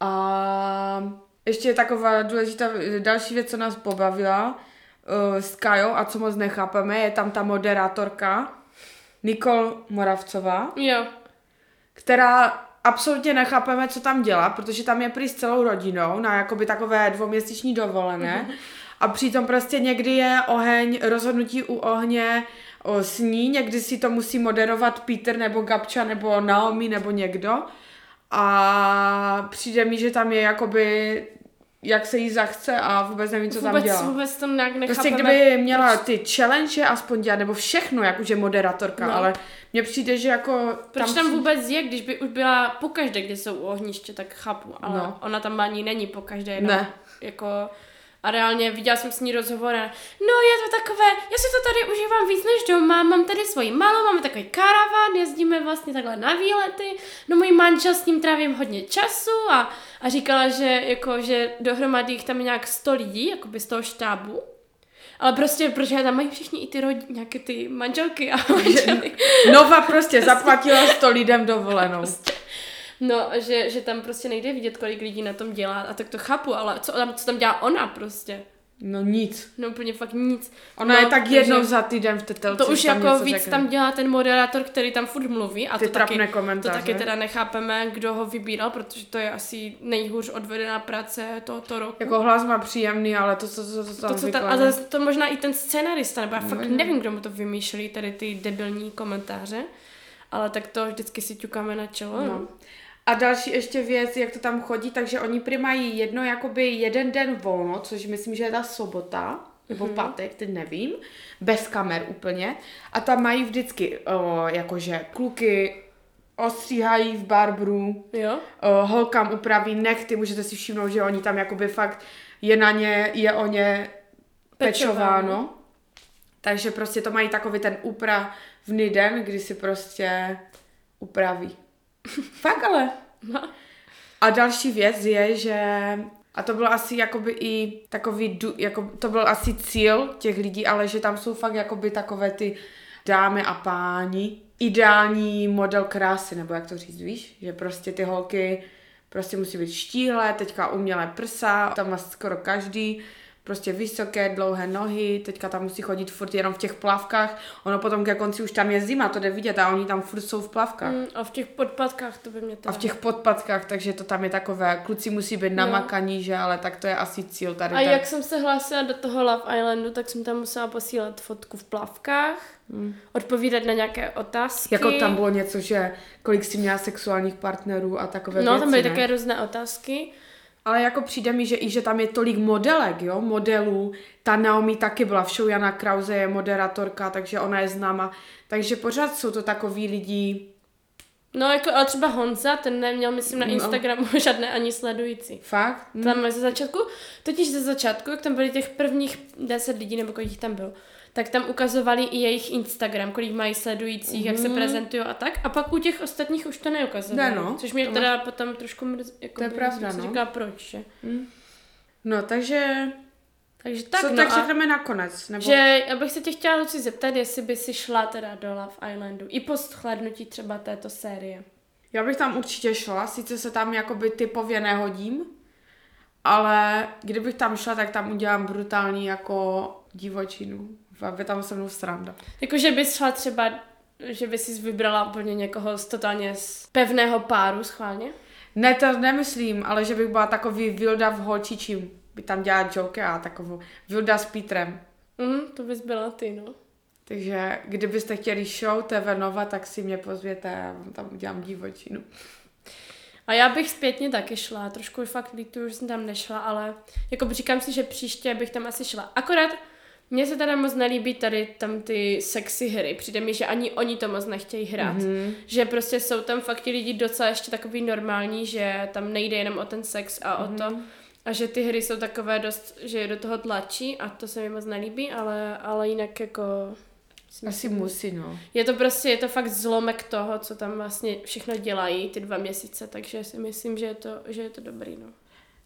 Speaker 1: A ještě je taková důležitá další věc, co nás pobavila uh, s Kajou a co moc nechápeme, je tam ta moderátorka Nikol Moravcová,
Speaker 2: Jo,
Speaker 1: která absolutně nechápeme, co tam dělá, protože tam je prý s celou rodinou na jakoby takové dvouměsíční dovolené. A přitom prostě někdy je oheň, rozhodnutí u ohně o, s ní, někdy si to musí moderovat Peter nebo Gabča nebo Naomi nebo někdo. A přijde mi, že tam je jakoby jak se jí zachce a vůbec nevím, co tam
Speaker 2: vůbec,
Speaker 1: dělá.
Speaker 2: vůbec to nějak nechápeme.
Speaker 1: Prostě kdyby měla ty challenge aspoň dělat, nebo všechno, jakože moderátorka,
Speaker 2: No.
Speaker 1: ale mně přijde, že jako...
Speaker 2: Proč tam vůbec je, když by už byla pokaždé, kdy jsou u ohniště, tak chápu, ale
Speaker 1: no.
Speaker 2: ona tam ani není pokaždé. Jenom
Speaker 1: Ne.
Speaker 2: Jako, a reálně viděla jsem s ní rozhovor a no je to takové, já si to tady užívám víc než doma, mám tady svoji malou, máme takový karavan, jezdíme vlastně takhle na výlety, no můj manžel s ním trávím hodně času a, a říkala, že jako, že dohromady jich tam je nějak 100 lidí, jako by z toho štábu. Ale prostě, protože tam mají všichni i ty rodi, nějaké ty manželky a manžely.
Speaker 1: Nova prostě zaplatila 100 lidem dovolenou.
Speaker 2: No, že, že tam prostě nejde vidět, kolik lidí na tom dělá a tak to chápu, ale co tam, co tam dělá ona prostě?
Speaker 1: No nic.
Speaker 2: No úplně fakt nic.
Speaker 1: Ona
Speaker 2: no,
Speaker 1: je tak jednou za týden v té telce,
Speaker 2: To už
Speaker 1: tam
Speaker 2: jako víc
Speaker 1: řekne.
Speaker 2: tam dělá ten moderátor, který tam furt mluví a
Speaker 1: Ty
Speaker 2: to taky,
Speaker 1: trapné
Speaker 2: to
Speaker 1: komentáře.
Speaker 2: taky teda nechápeme, kdo ho vybíral, protože to je asi nejhůř odvedená práce tohoto roku.
Speaker 1: Jako hlas má příjemný, ale to, co to, to, to,
Speaker 2: to,
Speaker 1: tam
Speaker 2: co ta, a
Speaker 1: vykládá.
Speaker 2: zase to možná i ten scenarista, nebo já fakt
Speaker 1: Možná.
Speaker 2: nevím, kdo mu to vymýšlí, tady ty debilní komentáře, ale tak to vždycky si ťukáme na čelo.
Speaker 1: No.
Speaker 2: No.
Speaker 1: A další ještě věc, jak to tam chodí, takže oni prý mají jedno, jakoby jeden den volno, což myslím, že je ta sobota, nebo
Speaker 2: Mhm.
Speaker 1: mm-hmm. pátek, teď nevím, bez kamer úplně. A tam mají vždycky, o, jakože kluky ostříhají v barbru,
Speaker 2: Jo?
Speaker 1: o, holkám upraví nechty, můžete si všimnout, že oni tam jakoby fakt je na ně, je o ně
Speaker 2: Pečováno.
Speaker 1: pečováno. Takže prostě to mají takový ten úpravný den, kdy si prostě upraví. Fakt ale.
Speaker 2: No.
Speaker 1: A další věc je, že a to bylo asi jakoby i takový, jako, to byl asi cíl těch lidí, ale že tam jsou fakt jakoby takové ty dámy a páni, ideální model krásy, nebo jak to říct, víš? Že prostě ty holky prostě musí být štíhlé, teďka umělé prsa, tam má skoro každý, prostě vysoké, dlouhé nohy, teďka tam musí chodit furt jenom v těch plavkách, ono potom ke konci už tam je zima, to jde vidět a oni tam furt jsou v plavkách.
Speaker 2: Mm, a v těch podpadkách to by mě to...
Speaker 1: A v těch podpatkách, takže to tam je takové, kluci musí být namakaní, že, ale tak to je asi cíl tady.
Speaker 2: A
Speaker 1: ten.
Speaker 2: jak jsem se hlásila do toho Love Islandu, tak jsem tam musela posílat fotku v plavkách,
Speaker 1: Hmm.
Speaker 2: odpovídat na nějaké otázky.
Speaker 1: Jako tam bylo něco, že kolik jsi měla sexuálních partnerů a takové
Speaker 2: No,
Speaker 1: věci,
Speaker 2: tam byly
Speaker 1: ne?
Speaker 2: také různé otázky.
Speaker 1: Ale jako přijde mi, že i že tam je tolik modelek, jo, modelů. Ta Naomi taky byla v show, Jana Krause je moderátorka, takže ona je známa. Takže pořád jsou to takový lidi,
Speaker 2: No, jako, ale třeba Honza, ten neměl, myslím, na
Speaker 1: No.
Speaker 2: Instagramu žádné ani sledující.
Speaker 1: fakt.
Speaker 2: Tam ze začátku, totiž ze začátku, jak tam byly těch prvních 10 lidí, nebo kolik jich tam bylo, tak tam ukazovali i jejich Instagram, kolik mají sledujících, jak se prezentují a tak. A pak u těch ostatních už to neukazovali.
Speaker 1: Ne, no.
Speaker 2: Což mě
Speaker 1: To
Speaker 2: teda potom trošku mrz, jako
Speaker 1: To je pravda, no.
Speaker 2: říkala, proč, že?
Speaker 1: No, takže
Speaker 2: Takže tak,
Speaker 1: Co
Speaker 2: no
Speaker 1: tak
Speaker 2: a-
Speaker 1: řekneme nakonec? Nebo...
Speaker 2: Že já bych se tě chtěla Luci zeptat, jestli by si šla teda do Love Islandu. I po shlédnutí třeba této série.
Speaker 1: Já bych tam určitě šla, sice se tam jakoby typově nehodím, ale kdybych tam šla, tak tam udělám brutální jako divočinu. Aby tam se mnou sranda.
Speaker 2: Jakože bys šla třeba, že by si vybrala úplně někoho z totálně z pevného páru schválně?
Speaker 1: Ne, to nemyslím, ale že bych byla takový Vilda v holčičím. By tam dělala joke a takovou Vilda s Petrem.
Speaker 2: Mhm, to bys byla ty, no.
Speaker 1: Takže kdybyste chtěli show TV Nova, tak si mě pozvěte a já tam udělám divočinu.
Speaker 2: A já bych zpětně taky šla, trošku fakt lítuju, že jsem tam nešla, ale jako říkám si, že příště bych tam asi šla. Akorát mně se teda moc nelíbí tady tam ty sexy hry. Přijde mi, že ani oni to moc nechtějí hrát. Mm-hmm. Že prostě jsou tam fakt ti lidi docela ještě takový normální, že tam nejde jenom o ten sex a mm-hmm. o to. A že ty hry jsou takové dost, že je do toho tlačí a to se mi moc nelíbí, ale, ale jinak jako... si
Speaker 1: Asi musí, no.
Speaker 2: je to prostě, je to fakt zlomek toho, co tam vlastně všechno dělají ty dva měsíce, takže si myslím, že je to, že je to dobrý, no.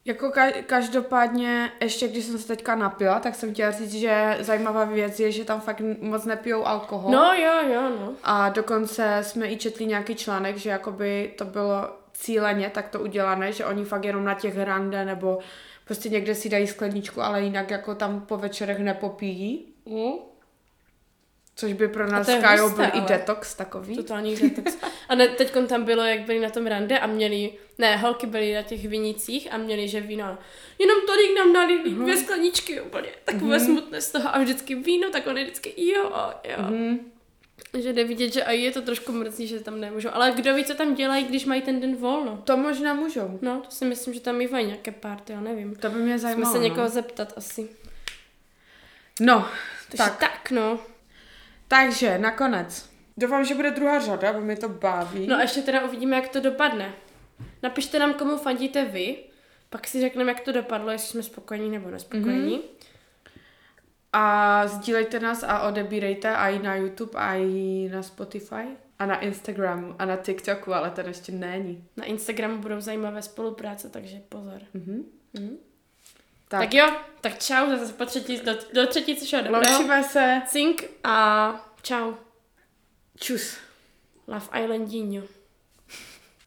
Speaker 1: Jako ka- každopádně, ještě když jsem se teďka napila, tak jsem chtěla říct, že zajímavá věc je, že tam fakt moc nepijou alkohol.
Speaker 2: No jo, jo, no.
Speaker 1: A dokonce jsme i četli nějaký článek, že jakoby to bylo cíleně takto udělané, že oni fakt jenom na těch rande nebo prostě někde si dají skleničku, ale jinak jako tam po večerech nepopíjí.
Speaker 2: Mm.
Speaker 1: Což by pro nás
Speaker 2: je husté,
Speaker 1: byl i detox takový.
Speaker 2: Totální detox. A ne, teď tam bylo, jak byli na tom rande a měli, ne, holky byly na těch vinicích a měli, že víno, jenom tolik nám dali
Speaker 1: Mhm.
Speaker 2: dvě skleničky úplně, takové smutné z toho a vždycky víno, tak oni vždycky jo, jo.
Speaker 1: Mhm.
Speaker 2: Že jde vidět, že a je to trošku mrzí, že tam nemůžou. Ale kdo ví, co tam dělají, když mají ten den volno.
Speaker 1: To možná můžou.
Speaker 2: No, to si myslím, že tam mývají nějaké party, já nevím.
Speaker 1: To by mě zajímalo.
Speaker 2: Musíme se někoho
Speaker 1: no.
Speaker 2: zeptat asi.
Speaker 1: no,
Speaker 2: Takže
Speaker 1: tak.
Speaker 2: tak. tak, no.
Speaker 1: Takže nakonec. Doufám, že bude druhá řada, bo mě to baví.
Speaker 2: No a ještě teda uvidíme, jak to dopadne. Napište nám, komu fandíte vy, pak si řekneme, jak to dopadlo, jestli jsme spokojení nebo nespokojení. Mm-hmm.
Speaker 1: A sdílejte nás a odebírejte i na YouTube, a i na Spotify. A na Instagramu a na TikToku, ale ten ještě není.
Speaker 2: Na Instagramu budou zajímavé spolupráce, takže pozor.
Speaker 1: Mhm.
Speaker 2: Mhm.
Speaker 1: Tak,
Speaker 2: Tak jo, tak čau, zase po třetí, do, do třetí, co dobrého.
Speaker 1: loučíme se.
Speaker 2: Cink a čau.
Speaker 1: Čus.
Speaker 2: Love Islandinho.